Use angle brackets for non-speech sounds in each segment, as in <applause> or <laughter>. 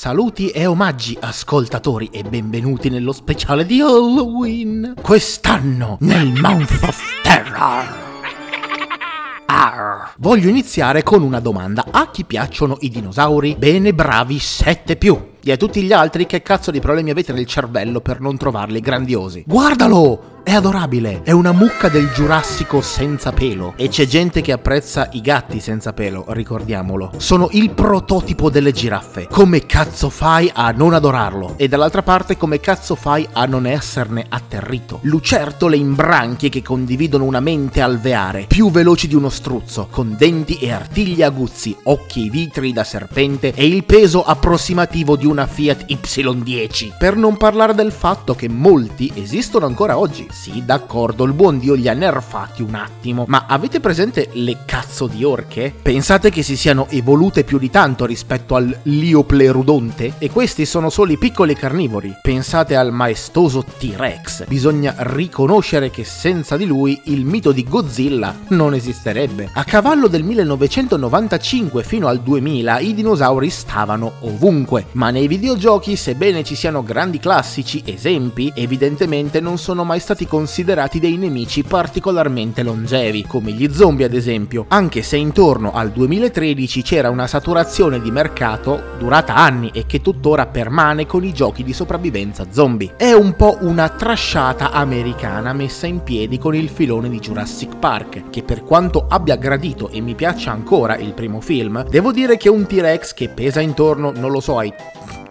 Saluti e omaggi ascoltatori e benvenuti nello speciale di Halloween. Quest'anno nel Month of Terror. Arr. Voglio iniziare con una domanda. A chi piacciono i dinosauri? Bene, bravi, 7 più. E a tutti gli altri che cazzo di problemi avete nel cervello per non trovarli grandiosi? Guardalo! È adorabile, è una mucca del Giurassico senza pelo. E c'è gente che apprezza i gatti senza pelo, ricordiamolo. Sono il prototipo delle giraffe. Come cazzo fai a non adorarlo? E dall'altra parte, come cazzo fai a non esserne atterrito? Lucertole in branchie che condividono una mente alveare, più veloci di uno struzzo, con denti e artigli aguzzi, occhi vitri da serpente e il peso approssimativo di una Fiat Y10. Per non parlare del fatto che molti esistono ancora oggi sì, d'accordo, il buon Dio li ha nerfati un attimo, ma avete presente le cazzo di orche? Pensate che si siano evolute più di tanto rispetto al Lioplerudonte? E questi sono solo i piccoli carnivori. Pensate al maestoso T-Rex. Bisogna riconoscere che senza di lui il mito di Godzilla non esisterebbe. A cavallo del 1995 fino al 2000 i dinosauri stavano ovunque, ma nei videogiochi, sebbene ci siano grandi classici esempi, evidentemente non sono mai stati stati considerati dei nemici particolarmente longevi, come gli zombie ad esempio, anche se intorno al 2013 c'era una saturazione di mercato durata anni e che tuttora permane con i giochi di sopravvivenza zombie. È un po' una trasciata americana messa in piedi con il filone di Jurassic Park, che per quanto abbia gradito e mi piaccia ancora il primo film, devo dire che un T-Rex che pesa intorno, non lo so, ai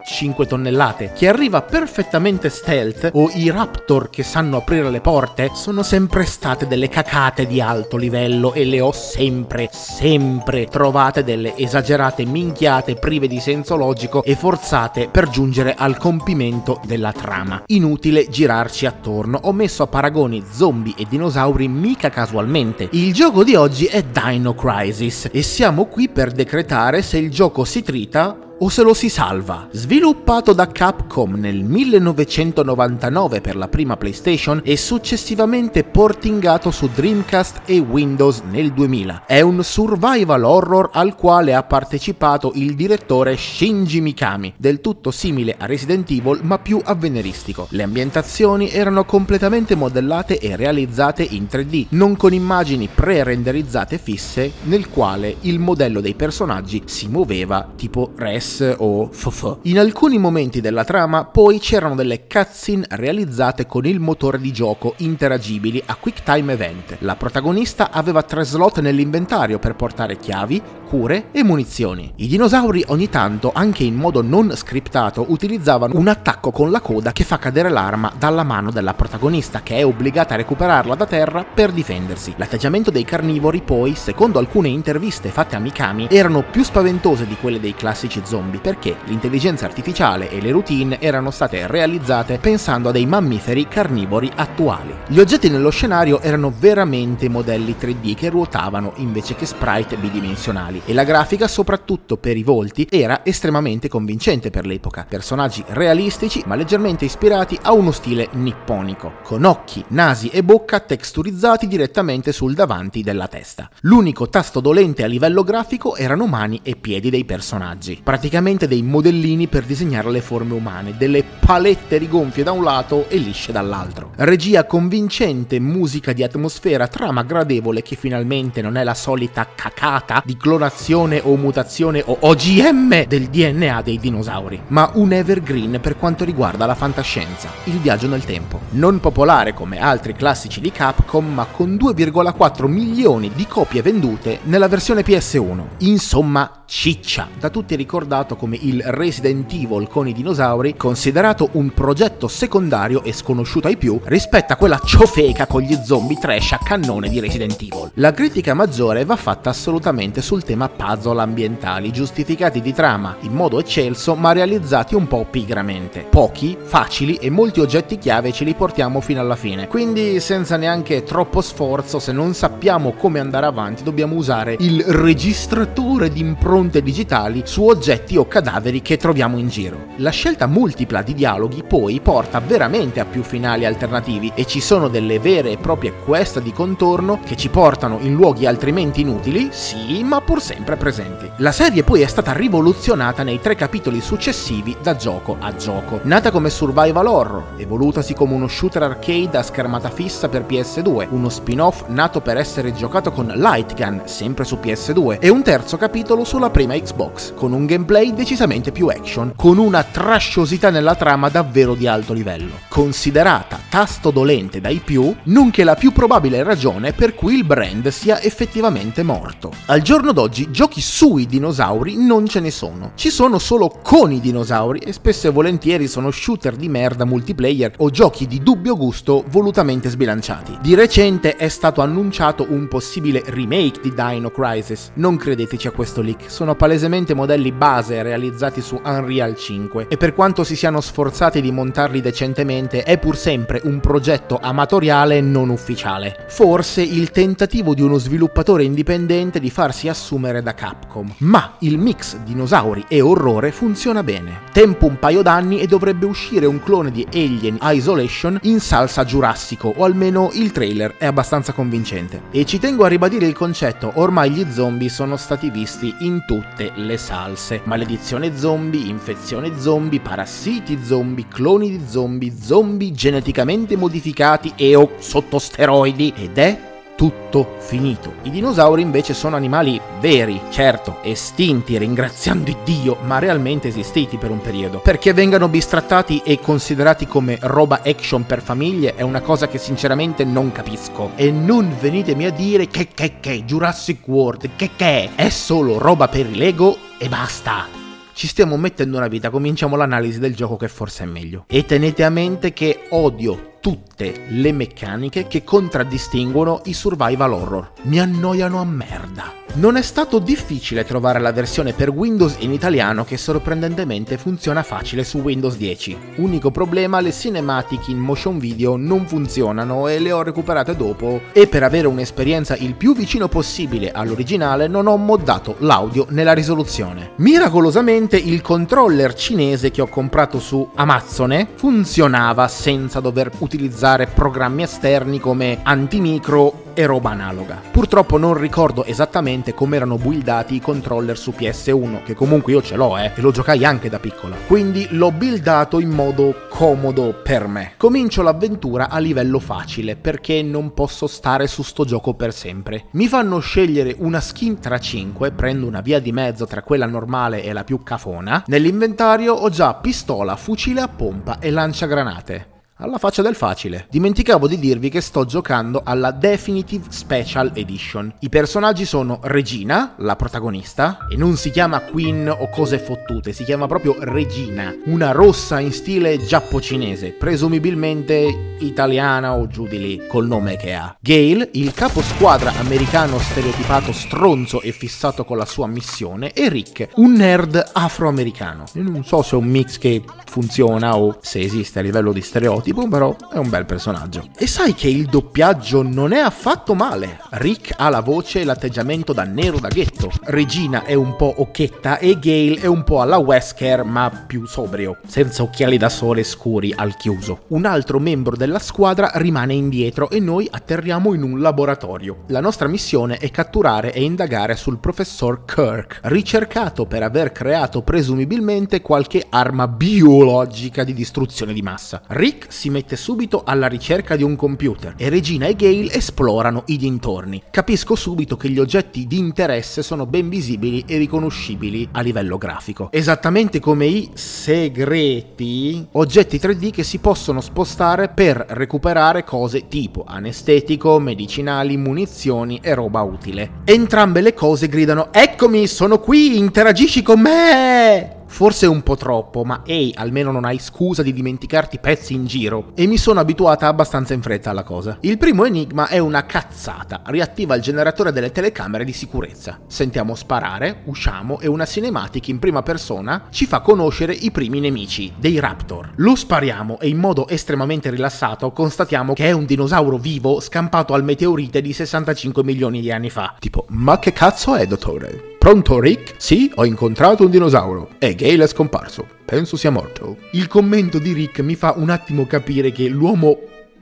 5 tonnellate, che arriva perfettamente stealth, o i raptor che sanno aprire le porte, sono sempre state delle cacate di alto livello e le ho sempre, sempre trovate delle esagerate minchiate prive di senso logico e forzate per giungere al compimento della trama. Inutile girarci attorno, ho messo a paragoni zombie e dinosauri mica casualmente. Il gioco di oggi è Dino Crisis e siamo qui per decretare se il gioco si trita o se lo si salva. Sviluppato da Capcom nel 1999 per la prima PlayStation e successivamente portingato su Dreamcast e Windows nel 2000. È un survival horror al quale ha partecipato il direttore Shinji Mikami, del tutto simile a Resident Evil ma più avveniristico. Le ambientazioni erano completamente modellate e realizzate in 3D, non con immagini pre-renderizzate fisse nel quale il modello dei personaggi si muoveva tipo res o FF. In alcuni momenti della trama poi c'erano delle cutscene realizzate con il motore di gioco interagibili a Quick Time Event. La protagonista aveva tre slot nell'inventario per portare chiavi, cure e munizioni. I dinosauri ogni tanto, anche in modo non scriptato, utilizzavano un attacco con la coda che fa cadere l'arma dalla mano della protagonista, che è obbligata a recuperarla da terra per difendersi. L'atteggiamento dei carnivori poi, secondo alcune interviste fatte a Mikami, erano più spaventose di quelle dei classici zombie zombie perché l'intelligenza artificiale e le routine erano state realizzate pensando a dei mammiferi carnivori attuali. Gli oggetti nello scenario erano veramente modelli 3D che ruotavano invece che sprite bidimensionali e la grafica soprattutto per i volti era estremamente convincente per l'epoca. Personaggi realistici ma leggermente ispirati a uno stile nipponico, con occhi, nasi e bocca texturizzati direttamente sul davanti della testa. L'unico tasto dolente a livello grafico erano mani e piedi dei personaggi. Praticamente praticamente dei modellini per disegnare le forme umane, delle palette rigonfie da un lato e lisce dall'altro. Regia convincente, musica di atmosfera, trama gradevole che finalmente non è la solita cacata di clonazione o mutazione o OGM del DNA dei dinosauri, ma un evergreen per quanto riguarda la fantascienza, il viaggio nel tempo. Non popolare come altri classici di Capcom, ma con 2,4 milioni di copie vendute nella versione PS1. Insomma, ciccia, da tutti ricordati presentato come il Resident Evil con i dinosauri, considerato un progetto secondario e sconosciuto ai più rispetto a quella ciofeca con gli zombie trash a cannone di Resident Evil. La critica maggiore va fatta assolutamente sul tema puzzle ambientali, giustificati di trama in modo eccelso ma realizzati un po' pigramente. Pochi, facili e molti oggetti chiave ce li portiamo fino alla fine, quindi senza neanche troppo sforzo, se non sappiamo come andare avanti, dobbiamo usare il registratore di impronte digitali su oggetti oggetti o cadaveri che troviamo in giro. La scelta multipla di dialoghi poi porta veramente a più finali alternativi e ci sono delle vere e proprie quest di contorno che ci portano in luoghi altrimenti inutili, sì, ma pur sempre presenti. La serie poi è stata rivoluzionata nei tre capitoli successivi da gioco a gioco. Nata come survival horror, evolutasi come uno shooter arcade a schermata fissa per PS2, uno spin-off nato per essere giocato con Light Gun, sempre su PS2, e un terzo capitolo sulla prima Xbox, con un gameplay decisamente più action, con una trasciosità nella trama davvero di alto livello, considerata tasto dolente dai più, nonché la più probabile ragione per cui il brand sia effettivamente morto. Al giorno d'oggi giochi sui dinosauri non ce ne sono, ci sono solo con i dinosauri e spesso e volentieri sono shooter di merda multiplayer o giochi di dubbio gusto volutamente sbilanciati. Di recente è stato annunciato un possibile remake di Dino Crisis, non credeteci a questo leak, sono palesemente modelli base realizzati su Unreal 5 e per quanto si siano sforzati di montarli decentemente è pur sempre un progetto amatoriale non ufficiale. Forse il tentativo di uno sviluppatore indipendente di farsi assumere da Capcom, ma il mix dinosauri e orrore funziona bene. Tempo un paio d'anni e dovrebbe uscire un clone di Alien Isolation in salsa giurassico o almeno il trailer è abbastanza convincente. E ci tengo a ribadire il concetto, ormai gli zombie sono stati visti in tutte le salse. Maledizione zombie, infezione zombie, parassiti zombie, cloni di zombie, zombie geneticamente modificati e o sotto steroidi ed è tutto finito. I dinosauri invece sono animali veri, certo, estinti, ringraziando Dio, ma realmente esistiti per un periodo. Perché vengano bistrattati e considerati come roba action per famiglie è una cosa che sinceramente non capisco. E non venitemi a dire che che che Jurassic World, che che è solo roba per i Lego e basta ci stiamo mettendo una vita, cominciamo l'analisi del gioco che forse è meglio. E tenete a mente che odio tutte le meccaniche che contraddistinguono i survival horror. Mi annoiano a merda. Non è stato difficile trovare la versione per Windows in italiano che sorprendentemente funziona facile su Windows 10. Unico problema, le cinematic in motion video non funzionano e le ho recuperate dopo e per avere un'esperienza il più vicino possibile all'originale non ho moddato l'audio nella risoluzione. Miracolosamente il controller cinese che ho comprato su Amazon funzionava senza dover utilizzare programmi esterni come antimicro e roba analoga. Purtroppo non ricordo esattamente come erano buildati i controller su PS1, che comunque io ce l'ho, eh, e lo giocai anche da piccola. Quindi l'ho buildato in modo comodo per me. Comincio l'avventura a livello facile, perché non posso stare su sto gioco per sempre. Mi fanno scegliere una skin tra 5, prendo una via di mezzo tra quella normale e la più cafona. Nell'inventario ho già pistola, fucile a pompa e lanciagranate. Alla faccia del facile. Dimenticavo di dirvi che sto giocando alla Definitive Special Edition. I personaggi sono Regina, la protagonista, e non si chiama Queen o cose fottute, si chiama proprio Regina, una rossa in stile giappo-cinese, presumibilmente italiana o giù di lì, col nome che ha. Gale, il capo squadra americano stereotipato stronzo e fissato con la sua missione, e Rick, un nerd afroamericano. Io non so se è un mix che funziona o se esiste a livello di stereotipo, però è un bel personaggio. E sai che il doppiaggio non è affatto male. Rick ha la voce e l'atteggiamento da nero da ghetto. Regina è un po' occhetta e Gale è un po' alla Wesker ma più sobrio, senza occhiali da sole scuri al chiuso. Un altro membro della squadra rimane indietro e noi atterriamo in un laboratorio. La nostra missione è catturare e indagare sul professor Kirk, ricercato per aver creato presumibilmente qualche arma bio biologica di distruzione di massa. Rick si mette subito alla ricerca di un computer e Regina e Gale esplorano i dintorni. Capisco subito che gli oggetti di interesse sono ben visibili e riconoscibili a livello grafico, esattamente come i segreti, oggetti 3D che si possono spostare per recuperare cose tipo anestetico, medicinali, munizioni e roba utile. Entrambe le cose gridano Eccomi, sono qui, interagisci con me! Forse un po' troppo, ma ehi, almeno non hai scusa di dimenticarti pezzi in giro. E mi sono abituata abbastanza in fretta alla cosa. Il primo enigma è una cazzata. Riattiva il generatore delle telecamere di sicurezza. Sentiamo sparare, usciamo e una cinematic in prima persona ci fa conoscere i primi nemici, dei Raptor. Lo spariamo e in modo estremamente rilassato constatiamo che è un dinosauro vivo scampato al meteorite di 65 milioni di anni fa. Tipo, ma che cazzo è, dottore? Pronto Rick? Sì, ho incontrato un dinosauro. E Gale è scomparso. Penso sia morto. Il commento di Rick mi fa un attimo capire che l'uomo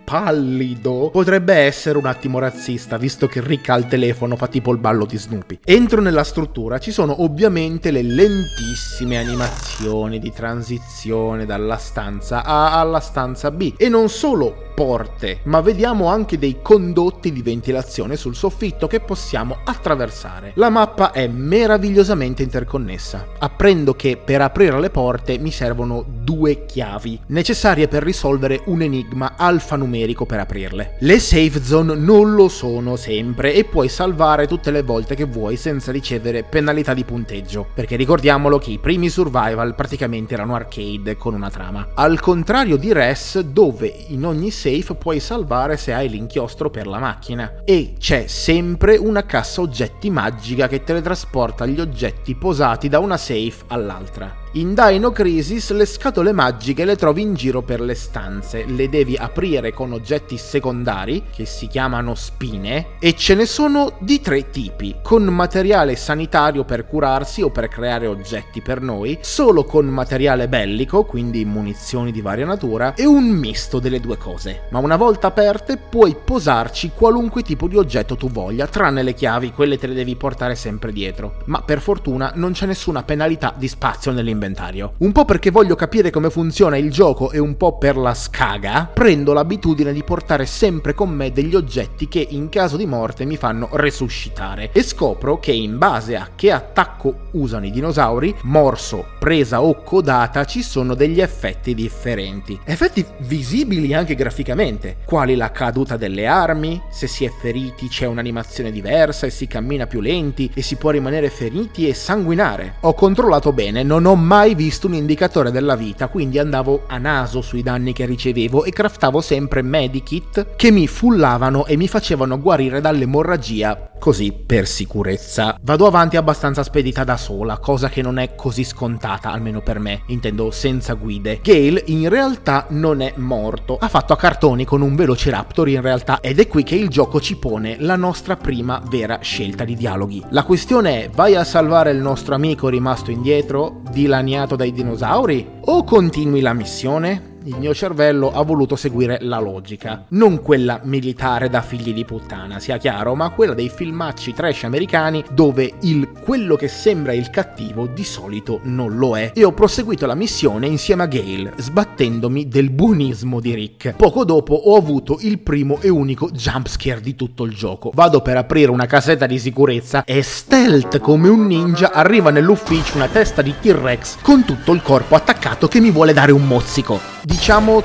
pallido potrebbe essere un attimo razzista, visto che Rick al telefono fa tipo il ballo di Snoopy. Entro nella struttura, ci sono ovviamente le lentissime animazioni di transizione dalla stanza A alla stanza B e non solo porte, ma vediamo anche dei condotti di ventilazione sul soffitto che possiamo attraversare. La mappa è meravigliosamente interconnessa. Apprendo che per aprire le porte mi servono due chiavi, necessarie per risolvere un enigma alfanumerico per aprirle. Le safe zone non lo sono sempre e puoi salvare tutte le volte che vuoi senza ricevere penalità di punteggio, perché ricordiamolo che i primi survival praticamente erano arcade con una trama. Al contrario di Res, dove in ogni safe puoi salvare se hai l'inchiostro per la macchina. E c'è sempre una cassa oggetti magica che teletrasporta gli oggetti posati da una safe all'altra. In Dino Crisis le scatole magiche le trovi in giro per le stanze, le devi aprire con oggetti secondari, che si chiamano spine, e ce ne sono di tre tipi, con materiale sanitario per curarsi o per creare oggetti per noi, solo con materiale bellico, quindi munizioni di varia natura, e un misto delle due cose. Ma una volta aperte puoi posarci qualunque tipo di oggetto tu voglia, tranne le chiavi, quelle te le devi portare sempre dietro. Ma per fortuna non c'è nessuna penalità di spazio nell'inventario inventario. Un po' perché voglio capire come funziona il gioco e un po' per la scaga, prendo l'abitudine di portare sempre con me degli oggetti che in caso di morte mi fanno resuscitare e scopro che in base a che attacco usano i dinosauri, morso, presa o codata, ci sono degli effetti differenti. Effetti visibili anche graficamente, quali la caduta delle armi, se si è feriti c'è un'animazione diversa e si cammina più lenti e si può rimanere feriti e sanguinare. Ho controllato bene, non ho mai visto un indicatore della vita, quindi andavo a naso sui danni che ricevevo e craftavo sempre medikit che mi fullavano e mi facevano guarire dall'emorragia così per sicurezza. Vado avanti abbastanza spedita da sola, cosa che non è così scontata, almeno per me, intendo senza guide. Gale in realtà non è morto, ha fatto a cartoni con un velociraptor in realtà ed è qui che il gioco ci pone la nostra prima vera scelta di dialoghi. La questione è vai a salvare il nostro amico rimasto indietro, dilaniato dai dinosauri, o continui la missione? Il mio cervello ha voluto seguire la logica, non quella militare da figli di puttana, sia chiaro, ma quella dei filmacci trash americani dove il quello che sembra il cattivo di solito non lo è. E ho proseguito la missione insieme a Gale, sbattendomi del buonismo di Rick. Poco dopo ho avuto il primo e unico jumpscare di tutto il gioco. Vado per aprire una casetta di sicurezza e stealth come un ninja arriva nell'ufficio una testa di T-Rex con tutto il corpo attaccato che mi vuole dare un mozzico diciamo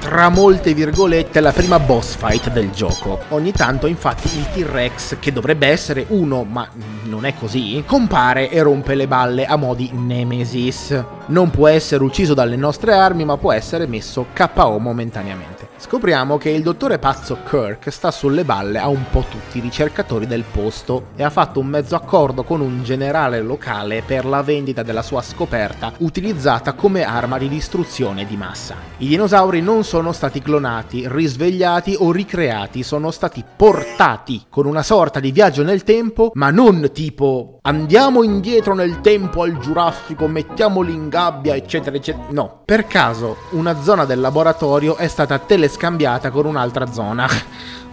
tra molte virgolette, la prima boss fight del gioco. Ogni tanto, infatti, il T-Rex, che dovrebbe essere uno, ma non è così, compare e rompe le balle a modi Nemesis. Non può essere ucciso dalle nostre armi, ma può essere messo KO momentaneamente. Scopriamo che il dottore pazzo Kirk sta sulle balle a un po' tutti i ricercatori del posto e ha fatto un mezzo accordo con un generale locale per la vendita della sua scoperta utilizzata come arma di distruzione di massa. I dinosauri non sono stati clonati, risvegliati o ricreati, sono stati portati con una sorta di viaggio nel tempo, ma non tipo andiamo indietro nel tempo al Giurassico, mettiamoli in gabbia, eccetera, eccetera. No, per caso una zona del laboratorio è stata telescopata scambiata con un'altra zona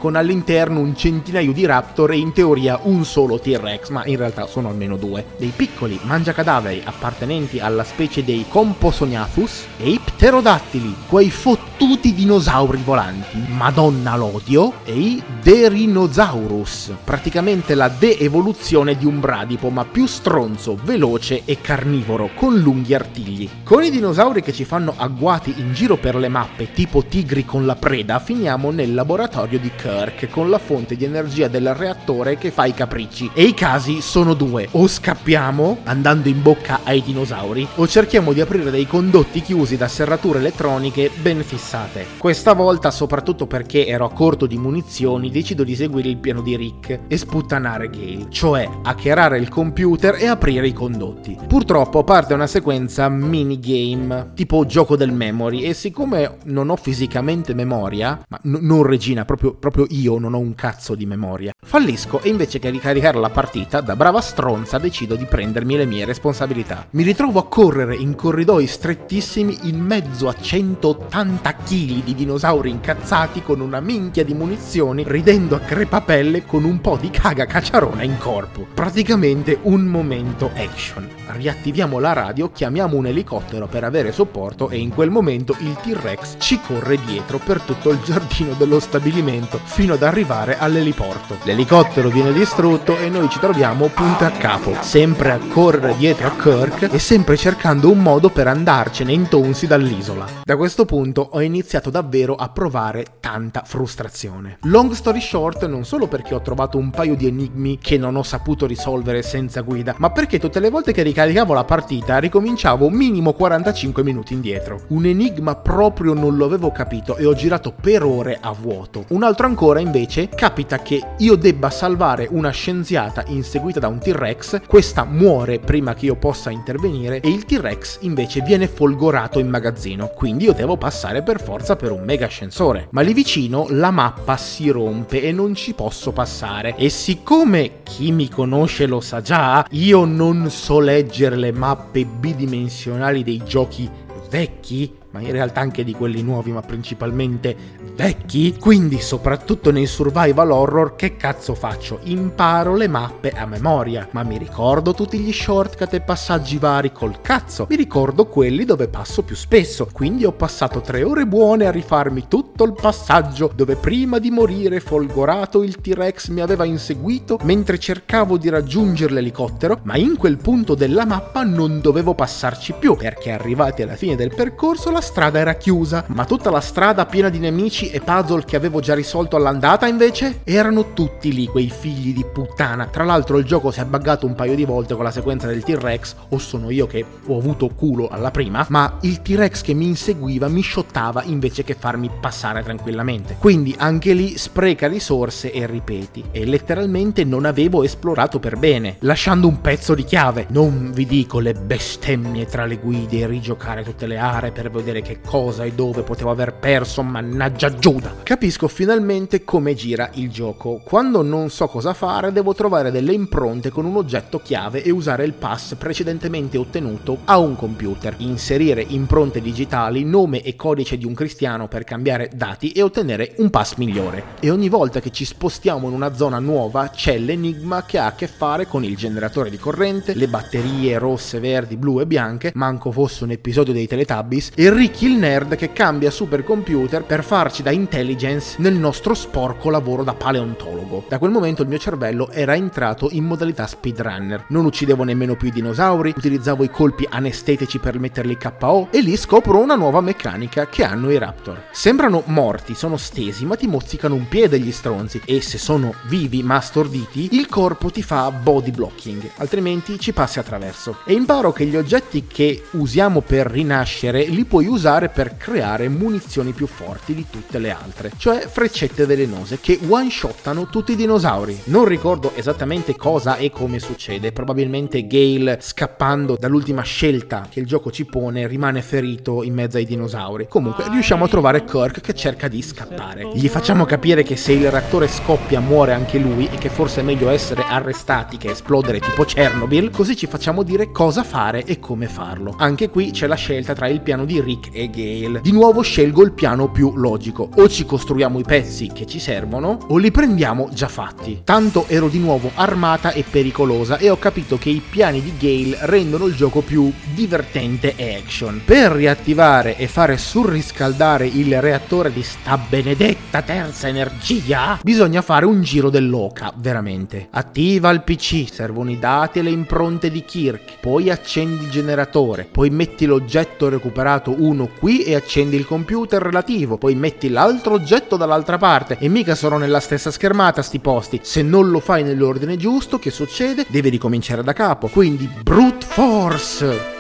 con all'interno un centinaio di raptor e in teoria un solo T-Rex, ma in realtà sono almeno due. Dei piccoli mangiacadaveri appartenenti alla specie dei Composognathus e i pterodattili, quei fottuti dinosauri volanti, Madonna l'odio, e i Derinosaurus, praticamente la de-evoluzione di un bradipo, ma più stronzo, veloce e carnivoro, con lunghi artigli. Con i dinosauri che ci fanno agguati in giro per le mappe, tipo tigri con la preda, finiamo nel laboratorio di Kirk Kirk con la fonte di energia del reattore che fa i capricci. E i casi sono due. O scappiamo andando in bocca ai dinosauri, o cerchiamo di aprire dei condotti chiusi da serrature elettroniche ben fissate. Questa volta, soprattutto perché ero a corto di munizioni, decido di seguire il piano di Rick e sputtanare Gale, cioè hackerare il computer e aprire i condotti. Purtroppo parte una sequenza minigame, tipo gioco del memory, e siccome non ho fisicamente memoria, ma n- non regina, proprio, proprio proprio io non ho un cazzo di memoria. Fallisco e invece che ricaricare la partita, da brava stronza decido di prendermi le mie responsabilità. Mi ritrovo a correre in corridoi strettissimi in mezzo a 180 kg di dinosauri incazzati con una minchia di munizioni, ridendo a crepapelle con un po' di caga cacciarona in corpo. Praticamente un momento action. Riattiviamo la radio, chiamiamo un elicottero per avere supporto e in quel momento il T-Rex ci corre dietro per tutto il giardino dello stabilimento fino ad arrivare all'eliporto. L'elicottero viene distrutto e noi ci troviamo punta a capo, sempre a correre dietro a Kirk e sempre cercando un modo per andarcene in tonsi dall'isola. Da questo punto ho iniziato davvero a provare tanta frustrazione. Long story short, non solo perché ho trovato un paio di enigmi che non ho saputo risolvere senza guida, ma perché tutte le volte che ricaricavo la partita ricominciavo minimo 45 minuti indietro. Un enigma proprio non lo avevo capito e ho girato per ore a vuoto. Un altro ancora invece capita che io debba salvare una scienziata inseguita da un T-Rex, questa muore prima che io possa intervenire e il T-Rex invece viene folgorato in magazzino, quindi io devo passare per forza per un mega ascensore. Ma lì vicino la mappa si rompe e non ci posso passare e siccome chi mi conosce lo sa già, io non so leggere le mappe bidimensionali dei giochi vecchi ma in realtà anche di quelli nuovi, ma principalmente vecchi. Quindi, soprattutto nei survival horror, che cazzo faccio? Imparo le mappe a memoria, ma mi ricordo tutti gli shortcut e passaggi vari col cazzo. Mi ricordo quelli dove passo più spesso. Quindi ho passato tre ore buone a rifarmi tutto il passaggio dove prima di morire folgorato il T-Rex mi aveva inseguito mentre cercavo di raggiungere l'elicottero, ma in quel punto della mappa non dovevo passarci più, perché arrivati alla fine del percorso la strada era chiusa, ma tutta la strada piena di nemici e puzzle che avevo già risolto all'andata invece erano tutti lì quei figli di puttana. Tra l'altro il gioco si è buggato un paio di volte con la sequenza del T-Rex, o sono io che ho avuto culo alla prima, ma il T-Rex che mi inseguiva mi shottava invece che farmi passare tranquillamente. Quindi anche lì spreca risorse e ripeti. E letteralmente non avevo esplorato per bene, lasciando un pezzo di chiave. Non vi dico le bestemmie tra le guide e rigiocare tutte le aree per vedere vedere che cosa e dove potevo aver perso, mannaggia Giuda. Capisco finalmente come gira il gioco. Quando non so cosa fare, devo trovare delle impronte con un oggetto chiave e usare il pass precedentemente ottenuto a un computer. Inserire impronte digitali, nome e codice di un cristiano per cambiare dati e ottenere un pass migliore. E ogni volta che ci spostiamo in una zona nuova c'è l'enigma che ha a che fare con il generatore di corrente, le batterie rosse, verdi, blu e bianche, manco fosse un episodio dei Teletubbies, e Ricky il nerd che cambia supercomputer per farci da intelligence nel nostro sporco lavoro da paleontologo. Da quel momento il mio cervello era entrato in modalità speedrunner. Non uccidevo nemmeno più i dinosauri, utilizzavo i colpi anestetici per metterli KO e lì scopro una nuova meccanica che hanno i raptor. Sembrano morti, sono stesi, ma ti mozzicano un piede gli stronzi e se sono vivi ma storditi, il corpo ti fa body blocking, altrimenti ci passi attraverso. E imparo che gli oggetti che usiamo per rinascere li puoi usare per creare munizioni più forti di tutte le altre, cioè freccette velenose che one-shottano tutti i dinosauri. Non ricordo esattamente cosa e come succede, probabilmente Gale scappando dall'ultima scelta che il gioco ci pone rimane ferito in mezzo ai dinosauri. Comunque riusciamo a trovare Kirk che cerca di scappare. Gli facciamo capire che se il reattore scoppia muore anche lui e che forse è meglio essere arrestati che esplodere tipo Chernobyl, così ci facciamo dire cosa fare e come farlo. Anche qui c'è la scelta tra il piano di Rick Rick e Gale. Di nuovo scelgo il piano più logico, o ci costruiamo i pezzi che ci servono, o li prendiamo già fatti. Tanto ero di nuovo armata e pericolosa e ho capito che i piani di Gale rendono il gioco più divertente e action. Per riattivare e fare surriscaldare il reattore di sta benedetta terza energia, bisogna fare un giro dell'oca, veramente. Attiva il PC, servono i dati e le impronte di Kirk, poi accendi il generatore, poi metti l'oggetto recuperato uno qui e accendi il computer relativo, poi metti l'altro oggetto dall'altra parte e mica sono nella stessa schermata sti posti. Se non lo fai nell'ordine giusto, che succede? Devi ricominciare da capo. Quindi brute force.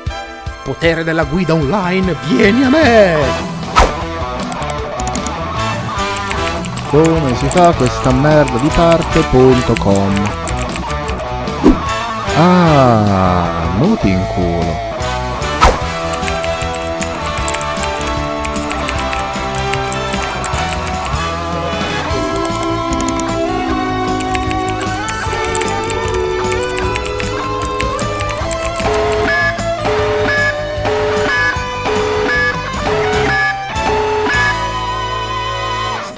Potere della guida online, vieni a me! Come si fa questa merda di parte.com Ah, muti in culo.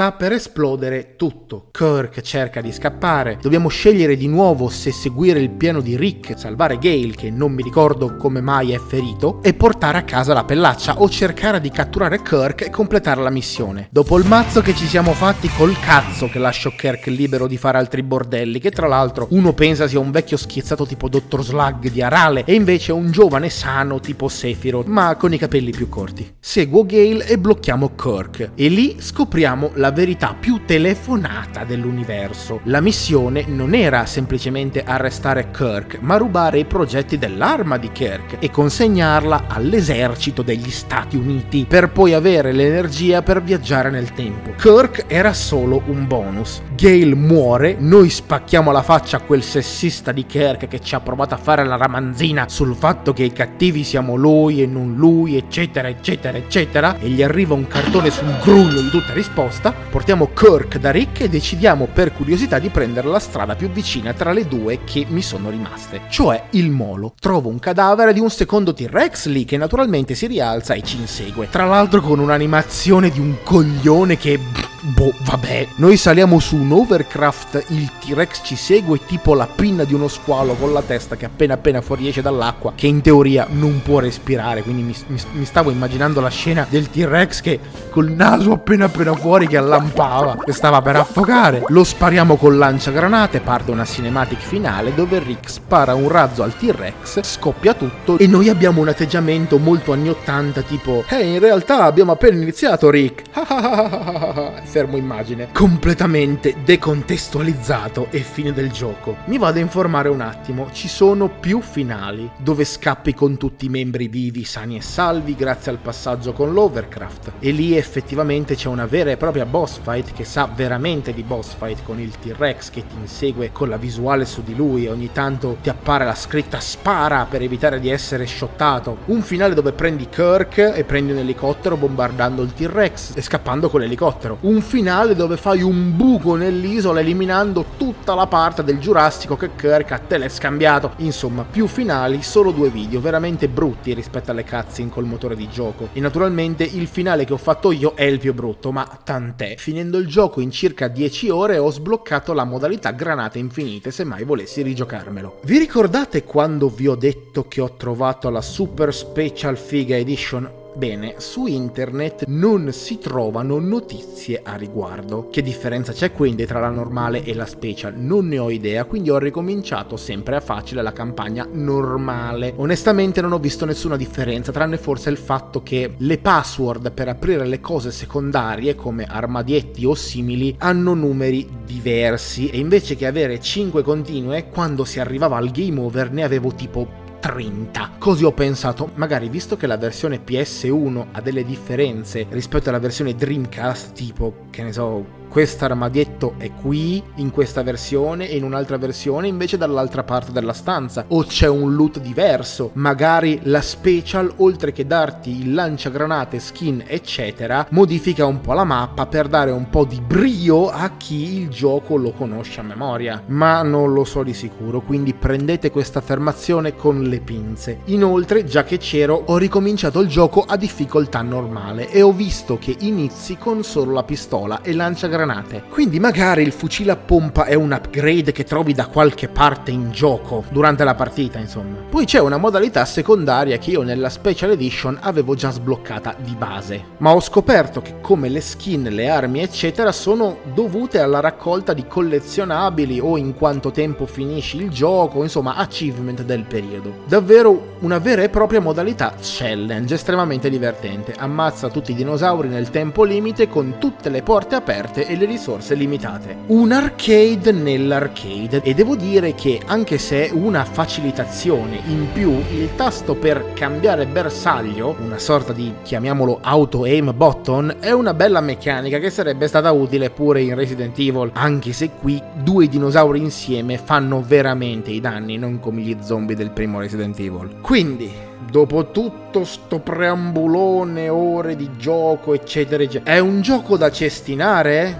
Sta per esplodere tutto. Kirk cerca di scappare, dobbiamo scegliere di nuovo se seguire il piano di Rick, salvare Gale, che non mi ricordo come mai è ferito, e portare a casa la pellaccia o cercare di catturare Kirk e completare la missione. Dopo il mazzo che ci siamo fatti col cazzo che lascio Kirk libero di fare altri bordelli, che tra l'altro uno pensa sia un vecchio schizzato tipo Dr. Slug di Arale e invece un giovane sano tipo Sephiroth, ma con i capelli più corti. Seguo Gale e blocchiamo Kirk e lì scopriamo la verità più telefonata dell'universo. La missione non era semplicemente arrestare Kirk, ma rubare i progetti dell'arma di Kirk e consegnarla all'esercito degli Stati Uniti per poi avere l'energia per viaggiare nel tempo. Kirk era solo un bonus. Gale muore, noi spacchiamo la faccia a quel sessista di Kirk che ci ha provato a fare la ramanzina sul fatto che i cattivi siamo lui e non lui, eccetera, eccetera, eccetera, e gli arriva un cartone sul grugno di tutta risposta. Portiamo Kirk da Rick e decidiamo per curiosità di prendere la strada più vicina tra le due che mi sono rimaste, cioè il molo. Trovo un cadavere di un secondo T-Rex lì che naturalmente si rialza e ci insegue. Tra l'altro con un'animazione di un coglione che Boh, vabbè. Noi saliamo su un overcraft, il T-Rex ci segue tipo la pinna di uno squalo con la testa che appena appena fuoriesce dall'acqua, che in teoria non può respirare, quindi mi, mi, mi stavo immaginando la scena del T-Rex che col naso appena appena fuori che allampava, che stava per affogare. Lo spariamo con lanciagranate, parte una cinematic finale dove Rick spara un razzo al T-Rex, scoppia tutto e noi abbiamo un atteggiamento molto anni 80 tipo Eh, in realtà abbiamo appena iniziato Rick. <laughs> fermo immagine, completamente decontestualizzato e fine del gioco. Mi vado a informare un attimo, ci sono più finali, dove scappi con tutti i membri vivi, sani e salvi grazie al passaggio con l'Overcraft. E lì effettivamente c'è una vera e propria boss fight che sa veramente di boss fight con il T-Rex che ti insegue con la visuale su di lui e ogni tanto ti appare la scritta spara per evitare di essere shottato. Un finale dove prendi Kirk e prendi un elicottero bombardando il T-Rex e scappando con l'elicottero. Un finale dove fai un buco nell'isola eliminando tutta la parte del Giurassico che Kirk ha telescambiato. Insomma, più finali, solo due video, veramente brutti rispetto alle cutscene col motore di gioco. E naturalmente il finale che ho fatto io è il più brutto, ma tant'è. Finendo il gioco in circa 10 ore ho sbloccato la modalità granate infinite se mai volessi rigiocarmelo. Vi ricordate quando vi ho detto che ho trovato la Super Special Figa Edition Bene, su internet non si trovano notizie a riguardo. Che differenza c'è quindi tra la normale e la special? Non ne ho idea, quindi ho ricominciato sempre a facile la campagna normale. Onestamente non ho visto nessuna differenza, tranne forse il fatto che le password per aprire le cose secondarie, come armadietti o simili, hanno numeri diversi e invece che avere 5 continue, quando si arrivava al game over ne avevo tipo 30. Così ho pensato, magari visto che la versione PS1 ha delle differenze rispetto alla versione Dreamcast, tipo, che ne so, questo armadietto è qui in questa versione e in un'altra versione invece dall'altra parte della stanza. O c'è un loot diverso magari la special oltre che darti il lanciagranate skin eccetera modifica un po' la mappa per dare un po' di brio a chi il gioco lo conosce a memoria. Ma non lo so di sicuro quindi prendete questa affermazione con le pinze. Inoltre già che c'ero ho ricominciato il gioco a difficoltà normale e ho visto che inizi con solo la pistola e lanciagranate granate. Quindi magari il fucile a pompa è un upgrade che trovi da qualche parte in gioco, durante la partita insomma. Poi c'è una modalità secondaria che io nella Special Edition avevo già sbloccata di base, ma ho scoperto che come le skin, le armi eccetera sono dovute alla raccolta di collezionabili o in quanto tempo finisci il gioco, insomma achievement del periodo. Davvero una vera e propria modalità challenge, estremamente divertente. Ammazza tutti i dinosauri nel tempo limite con tutte le porte aperte le risorse limitate. Un arcade nell'arcade e devo dire che anche se è una facilitazione in più, il tasto per cambiare bersaglio, una sorta di chiamiamolo auto aim button, è una bella meccanica che sarebbe stata utile pure in Resident Evil, anche se qui due dinosauri insieme fanno veramente i danni, non come gli zombie del primo Resident Evil. Quindi, dopo tutto sto preambulone, ore di gioco, eccetera, eccetera, è un gioco da cestinare?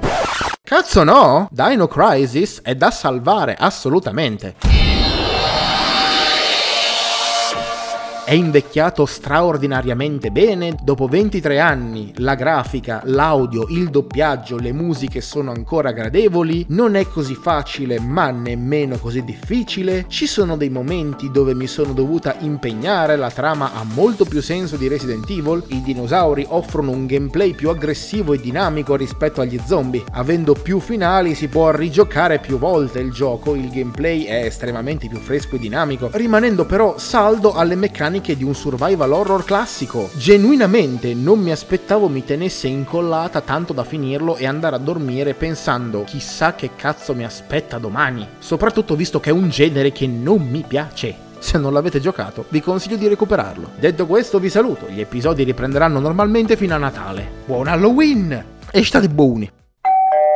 Cazzo no! Dino Crisis è da salvare, assolutamente. È invecchiato straordinariamente bene, dopo 23 anni la grafica, l'audio, il doppiaggio, le musiche sono ancora gradevoli, non è così facile ma nemmeno così difficile, ci sono dei momenti dove mi sono dovuta impegnare, la trama ha molto più senso di Resident Evil, i dinosauri offrono un gameplay più aggressivo e dinamico rispetto agli zombie, avendo più finali si può rigiocare più volte il gioco, il gameplay è estremamente più fresco e dinamico, rimanendo però saldo alle meccaniche meccaniche di un survival horror classico. Genuinamente non mi aspettavo mi tenesse incollata tanto da finirlo e andare a dormire pensando chissà che cazzo mi aspetta domani. Soprattutto visto che è un genere che non mi piace. Se non l'avete giocato, vi consiglio di recuperarlo. Detto questo, vi saluto. Gli episodi riprenderanno normalmente fino a Natale. Buon Halloween! E state buoni.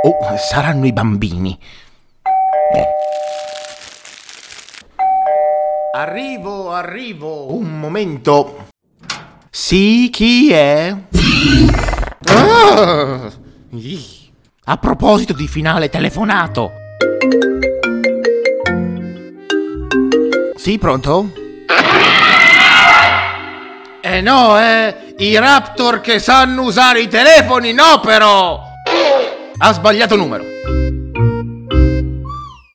Oh, saranno i bambini. Arrivo, arrivo. Un momento. Sì, chi è? Ah! A proposito di finale telefonato. Sì, pronto? Eh no, eh, i Raptor che sanno usare i telefoni, no però! Ha sbagliato numero.